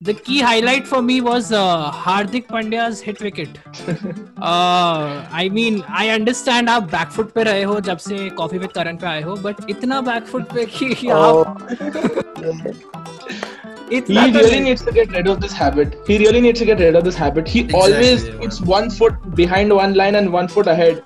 the key highlight for me was uh, Hardik Pandya's hit wicket. uh, I mean, I understand आप back foot पे रहे हो जब से कॉफी विद करण पे आए हो बट इतना बैकफुट पे कि Oh. आप He इतना तो really नहीं। needs to get rid of this habit. He really needs to get rid of this habit. He Exactly, always yeah. puts one foot behind one line and one foot ahead.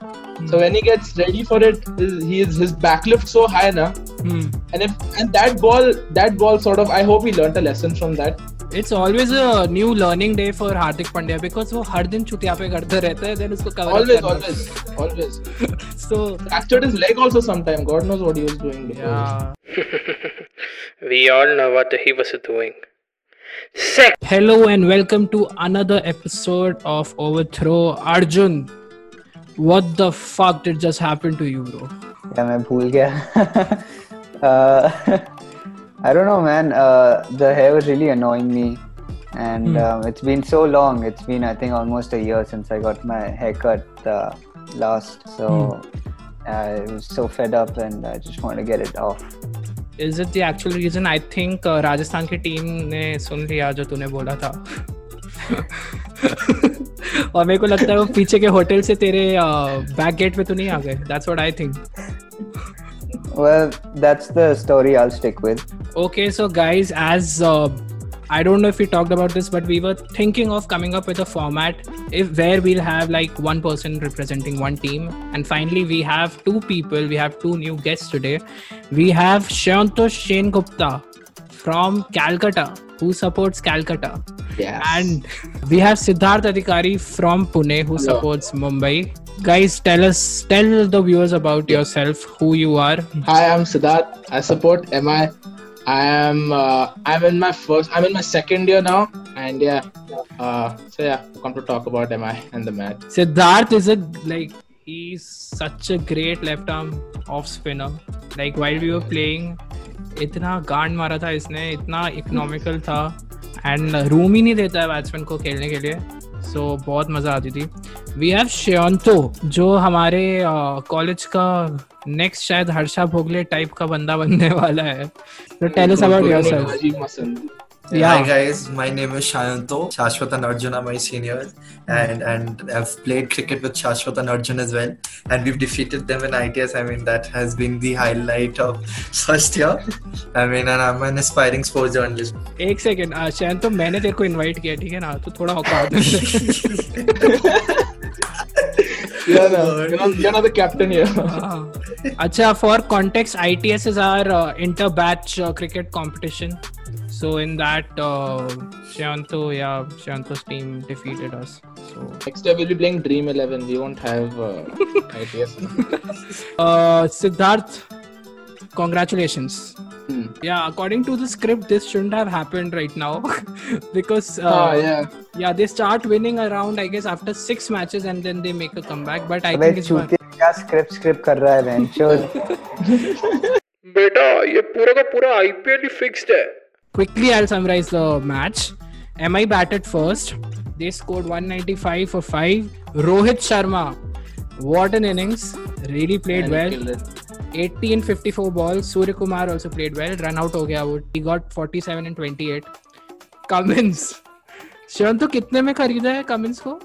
So when he gets ready for it, his, he is his backlift so high now. Hmm. And if and that ball, that ball sort of. I hope he learnt a lesson from that. It's always a new learning day for Hardik Pandya because वो हर दिन चुतिया पे करते रहते हैं then उसको cover up Always, करना। always, always. So Fractured his leg also sometime. God knows what he was doing. Before. yeah. We all know what he was doing. Sick. Hello and welcome to another episode of Overthrow. Arjun, what the fuck did just happen to you, bro? Yeah, मैं भूल गया. uh, I don't know, man. Uh, the hair was really annoying me, and Hmm. um, it's been so long. It's been, I think, almost a year since I got my haircut uh, last. So I was so fed up, and I just wanted to get it off. Is it the actual reason? I think uh, Rajasthan की team ने सुन लिया जो तूने बोला था और मेरे को लगता है वो पीछे के होटल से तेरे बैक गेट पे तो नहीं आ गए that's what I think Well, that's the story I'll stick with. Okay, so guys, as uh, I don't know if we talked about this, but we were thinking of coming up with a format if where we'll have like one person representing one team, and finally we have two people. We have two new guests today. We have Shantosh Shane Gupta from Calcutta, who supports Calcutta, Yes. and we have Siddharth Adhikari from Pune, who Hello. supports Mumbai. Guys, tell us, tell the viewers about yourself, who you are. Hi, I'm Siddharth. I support MI. I am. Uh, I'm in my first. I'm in my second year now, and yeah. Uh, so yeah, come to talk about MI and the match. Siddharth is a like he's such a great left arm off spinner. Like while we were playing, इतना गांड मारा था इसने इतना economical था। And room ही नहीं देता है बैट्समैन को खेलने के लिए सो so, बहुत मज़ा आती थी। वी हैव श्योंतो जो हमारे कॉलेज का नेक्स्ट शायद हर्षा भोगले टाइप का बंदा बनने वाला है। तो tell us about yourself. Yeah. Hi guys, my name is Shayanto. Shashwat and Arjun are my seniors, and and I've played cricket with Shashwat and Arjun as well, and we've defeated them in ITS. I mean that has been the highlight of first year. I mean, and I'm an aspiring sports journalist. एक second शयन तो मैंने तेरे को invite किया ठीक है ना तो थोड़ा औकात Yeah, no, you're not, you're not the captain here. हाँ. अच्छा for context ITS is our uh, inter batch uh, cricket competition so in that uh, Shanto yeah Shanto's team defeated us so Next year we'll be playing Dream Eleven. We won't have uh, ITS. uh, Siddharth congratulations Hmm. yeah according to the script this shouldn't have happened right now because uh, Ah, yeah. yeah they start winning around I guess after six matches and then they make a comeback but I अबे think it's चूतिया क्या script script कर रहा है venture बेटा ये पूरा का पूरा आईपीएल ही फिक्स्ड है Quickly, I'll summarize the match. MI batted first. They scored 195 for 5. Rohit Sharma, what an innings. Really played And well. killed 18 54 balls. Surya Kumar also played well. Run out हो गया वो. He got 47 and 28. Cummins. शरण तो कितने में खरीदा है Cummins को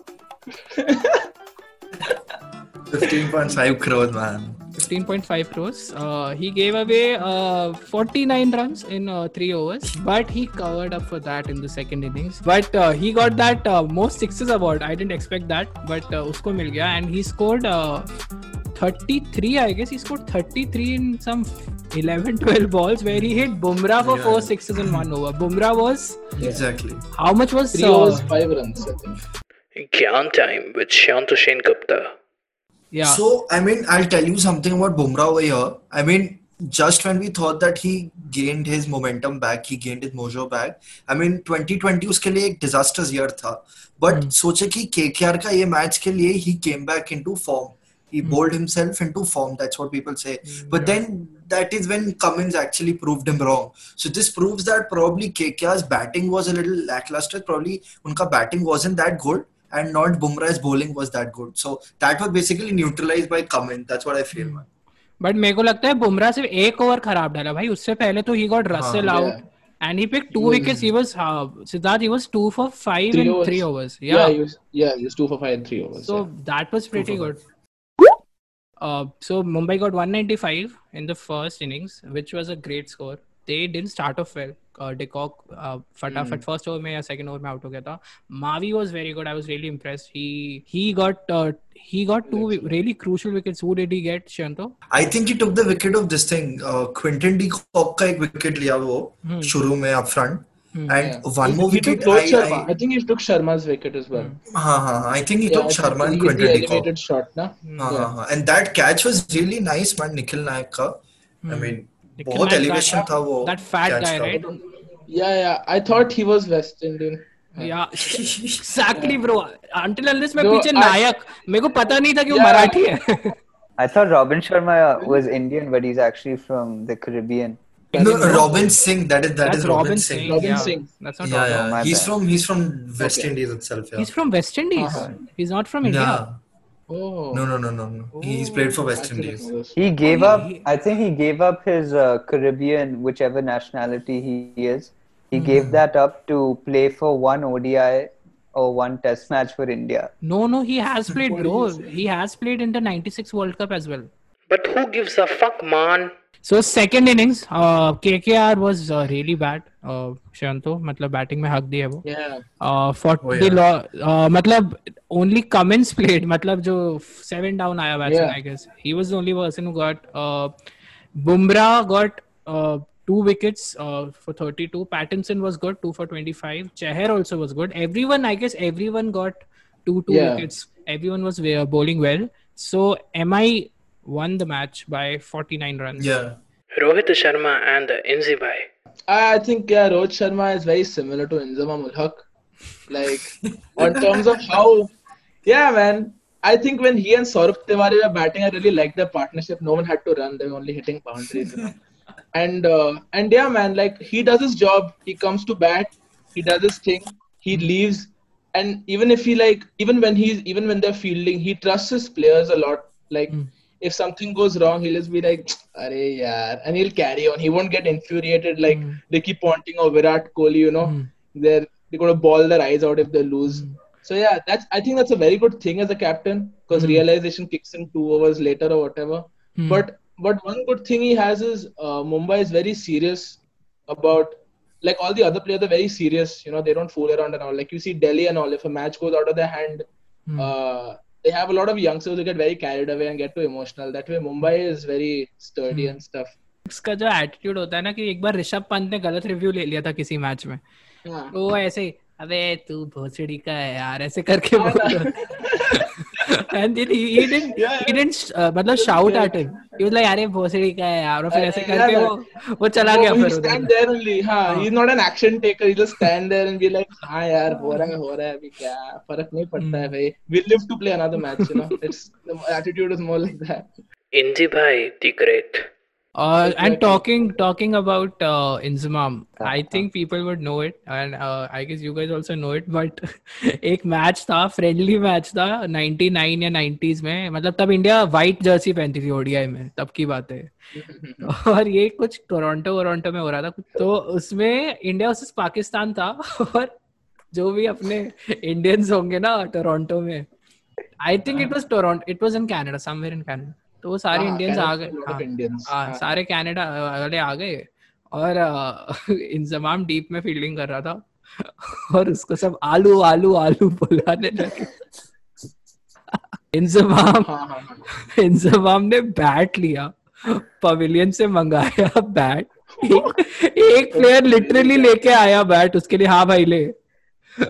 15.5 crores, man. 15.5 crores. Uh, he gave away uh, 49 runs in uh, three overs, but he covered up for that in the second innings. But uh, he got that uh, most sixes award. I didn't expect that, but uh, usko mil gaya, and he scored uh, 33. I guess he scored 33 in some 11, 12 balls where he hit Bumrah for Yeah. four sixes in one over. Bumrah was Exactly. how much was Three uh, overs, five runs. I think. Gyan time with Shantoshen Gupta. yeah. So, I mean, I'll tell you something about Bumrah over here. I mean, just when we thought that he gained his momentum back, he gained his mojo back. I mean, 2020 उसके लिए एक disastrous year था. But सोचे कि KKR का ये match के लिए he came back into form. He bowled himself into form. That's what people say. But then that is when Cummins actually proved him wrong. So this proves that probably KKR's batting was a little lackluster. Probably unka batting wasn't that good. And not Bumrah's bowling was that good. So that was basically neutralized by Cummins. That's what I feel, man. But मेरे को लगता है बुमराह सिर्फ एक over खराब डाला भाई उससे पहले तो ही गॉट रसेल हाँ, out and he picked two was- wickets. He was uh, Siddharth. He was two for five Three in overs. three overs. Yeah, Yeah. he was, yeah, he was two for five and three overs. so yeah. that was pretty for good. Uh, so Mumbai got 195 in the first innings, which was a great score. They didn't start off well. Uh, De Kock, uh, फटाफट first over में या second over में out हो गया था. Mavi was very good. I was really impressed. He he got uh, he got two really crucial wickets. Who did he get, Shanto? I think he took the wicket of this thing. Uh, Quinton de Kock का एक wicket लिया वो Hmm. शुरू में up front. And Yeah. one more he wicket. took I, Sharma. I, I think he took Sharma's wicket as well. हाँ हाँ हाँ. I think he Yeah, took Sharma and Quinton de Kock. elevated shot, na? हाँ हाँ हाँ. And that catch was really nice, man. Nikhil नायक का. I mean, Nikhil बहुत that- था वो. catch guy, का. right? Yeah, yeah. I thought he was West Indian. Yeah, exactly, bro. Until unless मैं पीछे नायक मेरे को पता नहीं था कि वो मराठी है. I thought Robin Sharma was Indian, but he's actually from the Caribbean. No, Robin Singh. That is that That's is Robin, Robin Singh. Singh. Robin yeah. Singh. That's not Yeah, Robin. yeah. He's bad. from he's from West Okay. Indies itself. Yeah. He's from West Indies. Uh-huh. He's not from India. Yeah. Oh. No, no, no, no, no. He's played for West Indies. He gave up. I think he gave up his uh, Caribbean, whichever nationality he is. He gave that up to play for one ODI or one Test match for India. No, no, he has played, What bro. He has played in the 96 World Cup as well. But who gives a fuck, man? So second innings KKR was really bad Shanto मतलब batting में हक दी है वो forty मतलब only Cummins played मतलब जो seven down आया batsman I guess he was the only person who got Bumrah got two wickets uh, for 32. Pattinson was good, two for 25. Chahar also was good. Everyone, I guess, everyone got two two yeah. wickets. Everyone was bowling well. So am I won the match by 49 runs. Yeah. Rohit Sharma and Inzi Bhai. I I think yeah, Rohit Sharma is very similar to Inzamam-ul-Haq. Like on terms of how, yeah, man. I think when he and Saurabh Tiwari were batting, I really liked their partnership. No one had to run; they were only hitting boundaries. You know? and uh, and yeah, man. Like he does his job. He comes to bat. He does his thing. He leaves. And even if he like, even when he's even when they're fielding, he trusts his players a lot. Like if something goes wrong, he'll just be like, "Are yaar," and he'll carry on. He won't get infuriated like they keep pointing or Virat Kohli. You know, they're they're gonna ball their eyes out if they lose. So yeah, that's I think that's a very good thing as a captain because realization kicks in two overs later or whatever. Hmm. But but one good thing he has is uh, Mumbai is very serious about like all the other players are very serious. You know, they don't fool around and all. Like you see Delhi and all. If a match goes out of their hand, Hmm. uh, they have a lot of youngsters who get very carried away and get too emotional. That way, Mumbai is very sturdy hmm. and stuff. का जो attitude होता है ना कि एक बार ऋषभ पंत ने गलत review ले लिया था किसी मैच में तो वो ऐसे ही, अबे तू भोसड़ी का है यार ऐसे करके बोल and then he, he didn't Yeah, he didn't uh, मतलब shout at him he was like अरे भोसड़ी का है यार और फिर ऐसे करके वो वो चला गया फिर stand there only. हाँ, he's not an action taker. He just stand there and be like, हाँ यार हो रहा है हो रहा है अभी क्या फ़र्क नहीं पड़ता है भाई. We live to play another match. You know, it's the attitude is more like that. इंजी भाई the great. Uh, and talking talking about uh, Inzamam, I think people would know it, and uh, I guess you guys also know it. But एक match था friendly match था 99 या 90s में मतलब तब India white Jersey पहनती थी ODI में तब की बात है। और ये कुछ टोरंटो वोरंटो में हो रहा था तो उसमें इंडिया वर्सेस पाकिस्तान था और जो भी अपने इंडियंस होंगे ना टोरंटो में I think it was Toronto it was in Canada somewhere in Canada तो वो सारे हाँ, इंडियंस आ गए। हाँ. हाँ, हाँ. सारे कनाडा वाले आ गए और इंजमाम डीप में फील्डिंग कर रहा था और उसको सब आलू आलू आलू बुलाने लगे। इंजमाम हाँ, हाँ, हाँ. इंजमाम ने बैट लिया। पवेलियन से मंगाया बैट एक, एक प्लेयर लिटरली लेके आया बैट उसके लिए हाँ भाई ले।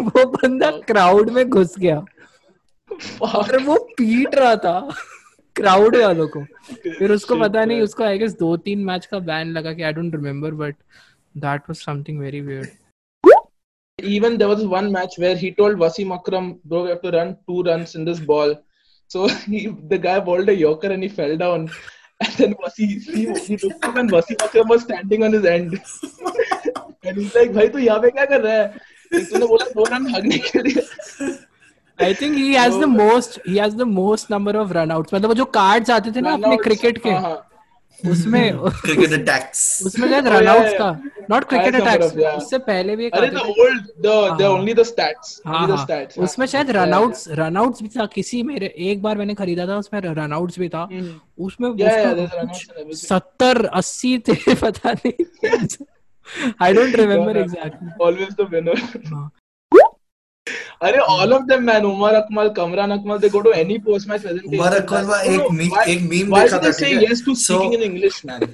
वो बंदा क्राउड में घुस गया। और वो पीट रहा था। क्राउड है वालों को। फिर उसको पता नहीं उसको आई गेस दो तीन मैच का बैन लगा कि I don't remember but that was something very weird even there was one match where he told Wasim Akram bro you have to run two runs in this ball so the guy bowled a yorker and he fell down and then वसी सी वसी to come and Wasim Akram was standing on his end and he like भाई तू यहाँ पे क्या कर रहा है? इसने बोला दो रन भागने के लिए. I think he has the most he has the most number of run outs मतलब वो जो कार्ड्स आते थे ना अपने क्रिकेट के हाँ, हाँ. उसमें Cricket attacks. उसमें शायद रन आउट्स का। नॉट क्रिकेट अटैक्स उससे पहले भी एक अरे हाँ। only the stats हाँ only the हाँ। stats हाँ. उसमें शायद रन आउट्स रन आउट्स भी था। किसी मेरे एक बार मैंने खरीदा था उसमें रन आउट्स भी था। Hmm. उसमें. सत्तर अस्सी थे पता नहीं। I don't remember exactly always the winner. अरे all of them man Umar Akmal Kamran Akmal they go to any post match presentation Umar Akmal का एक मीम एक मीम देखा था ठीक है? Yes to speaking in English man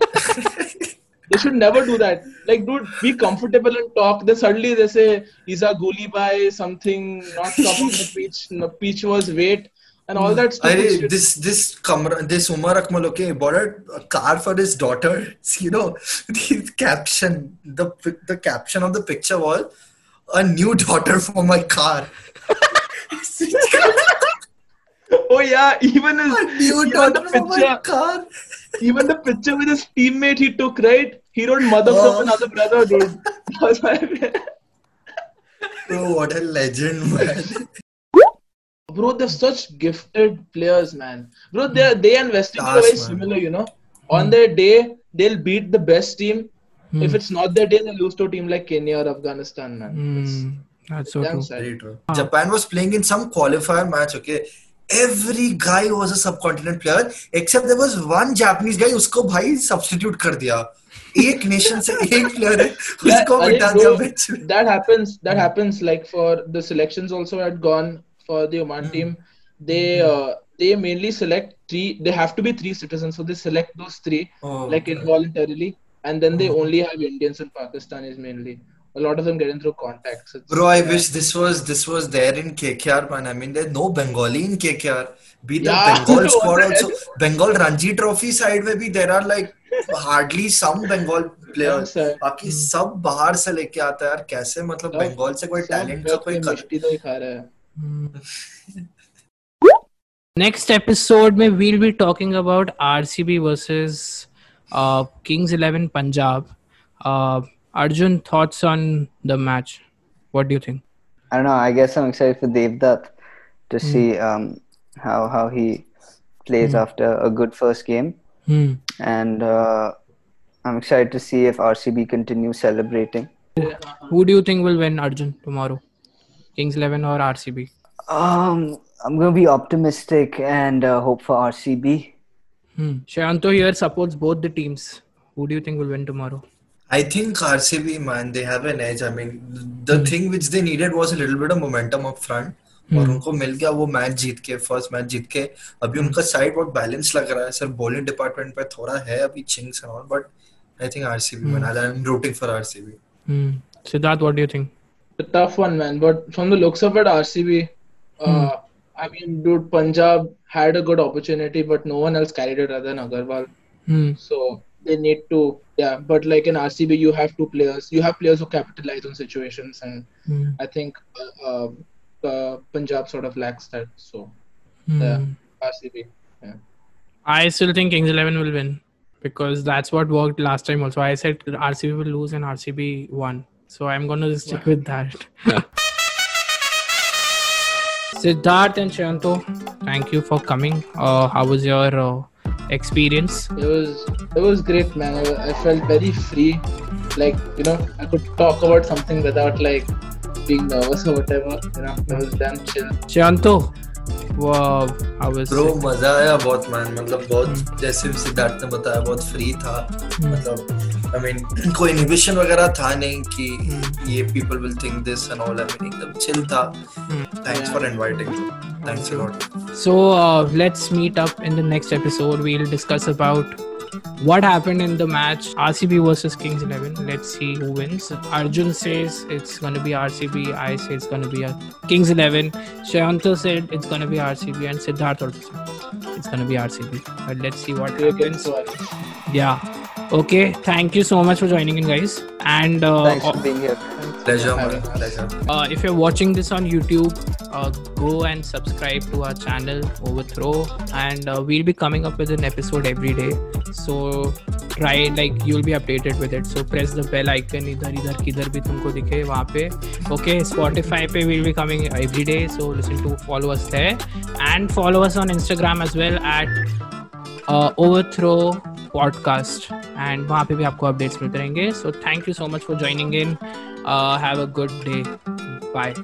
they should never do that like dude be comfortable and talk they suddenly they say is a गोली by something not talking the pitch pitch was wait And all that stuff. I, this this Kamra, this Umar Akmal, okay, bought a car for his daughter. You know, the caption, the the caption of the picture was "A new daughter for my car." Oh yeah, even his a new daughter for my car. Even the picture with his teammate he took, right? He wrote mother Oh. from another brother, dude. That was my- Bro, what a legend, man. Bro, they're such gifted players, man. Bro, they they investing are Stars, very similar, you know. On hmm. their day, they'll beat the best team. Hmm. If it's not their day, they lose to a team like Kenya or Afghanistan, man. It's Hmm, that's so damn true sad. Very true. Japan was playing in some qualifier match, okay. Every guy was a subcontinent player except there was one Japanese guy उसको भाई substitute कर दिया एक nation से एक player है Yeah, उसको अरे बिठा bro, दिया bench में that happens. That happens. Like for the selections, also had gone for the Hmm. Oman team. They uh, they mainly select three. They have to be three citizens, so they select those three Oh, like involuntarily, and then they only have Indians and Pakistanis mainly. A lot of them get in through contacts. It's, Bro, I yeah. wish this was this was there in KKR, man. I mean, there's no Bengali in KKR. Be the Yeah. Bengal squad What the also. Bengal Ranji Trophy side में भी there are like hardly some Bengal players. sir. बाकी सब बाहर से लेके आता है यार कैसे मतलब सब- बंगाल से कोई सब टैलेंट का जग कोई पे कर... मिष्टी तो ही खा रहा है नेक्स्ट एपिसोड में we'll be talking about RCB versus uh, Kings 11 Punjab. Uh, Arjun, thoughts on the match? What do you think? I don't know. I guess I'm excited for Devdutt to see um, how how he plays after a good first game, Hmm. and uh, I'm excited to see if RCB continues celebrating. Who do you think will win Arjun tomorrow? Kings 11 or RCB? Um, I'm gonna be optimistic and uh, hope for RCB. Hmm. Shayanto here supports both the teams. Who do you think will win tomorrow? I think RCB man they have an edge. I mean, the hmm. thing which they needed was a little bit of momentum up front. और उनको मिल गया वो match जीत के first match जीत के अभी उनका side बहुत balance लग रहा है सर बॉलिंग डिपार्टमेंट पे थोड़ा है अभी things and all but I think RCB man I am rooting for RCB Hmm. Siddharth, what do you think? a tough one, man. But from the looks of it, RCB, uh, I mean, dude, Punjab had a good opportunity, but no one else carried it other than Agarwal. Hmm. So they need to, yeah. But like in RCB, you have two players. You have players who capitalize on situations, and Hmm. I think uh, uh, uh, Punjab sort of lacks that. So Hmm. yeah, RCB. Yeah. I still think Kings 11 will win because that's what worked last time also. I said RCB will lose and RCB won. So I'm going to stick with that. Siddharth and Shanto, thank you for coming. Uh, how was your uh, experience? It was it was great, man. I, I felt very free. Like you know, I could talk about something without like being nervous or whatever. You know, it was damn chill. Shanto, wow, how was bro it? मजा आया बहुत man मतलब बहुत जैसे भी सिद्धार्थ ने बताया बहुत फ्री था मतलब आई मीन कोई इनहिबिशन वगैरह था नहीं कि ये people will think this and all I mean एकदम चिल था thanks for inviting thanks a lot So uh, let's meet up in the next episode. We'll discuss about what happened in the match RCB versus Kings 11. Let's see who wins. Arjun says it's going to be RCB. I say it's going to be a Kings 11. Shayanto said it's going to be RCB, and Siddharth also said it's going to be RCB. But let's see what happens. Yeah. Okay. Thank you so much for joining in, guys. And uh, Thanks for being here. Pleasure having man us. Pleasure uh, if you're watching this on YouTube, uh, go and subscribe to our channel Overthrow, and uh, we'll be coming up with an episode every day. So try like you'll be updated with it. So press the bell icon इधर इधर किधर भी तुमको दिखे वहाँ पे. Okay, Spotify पे we'll be coming every day. So listen to follow us there and follow us on Instagram as well at uh, Overthrow podcast and वहाँ पे भी आपको अपडेट्स मिलते रहेंगे। So thank you so much for joining in have a good day bye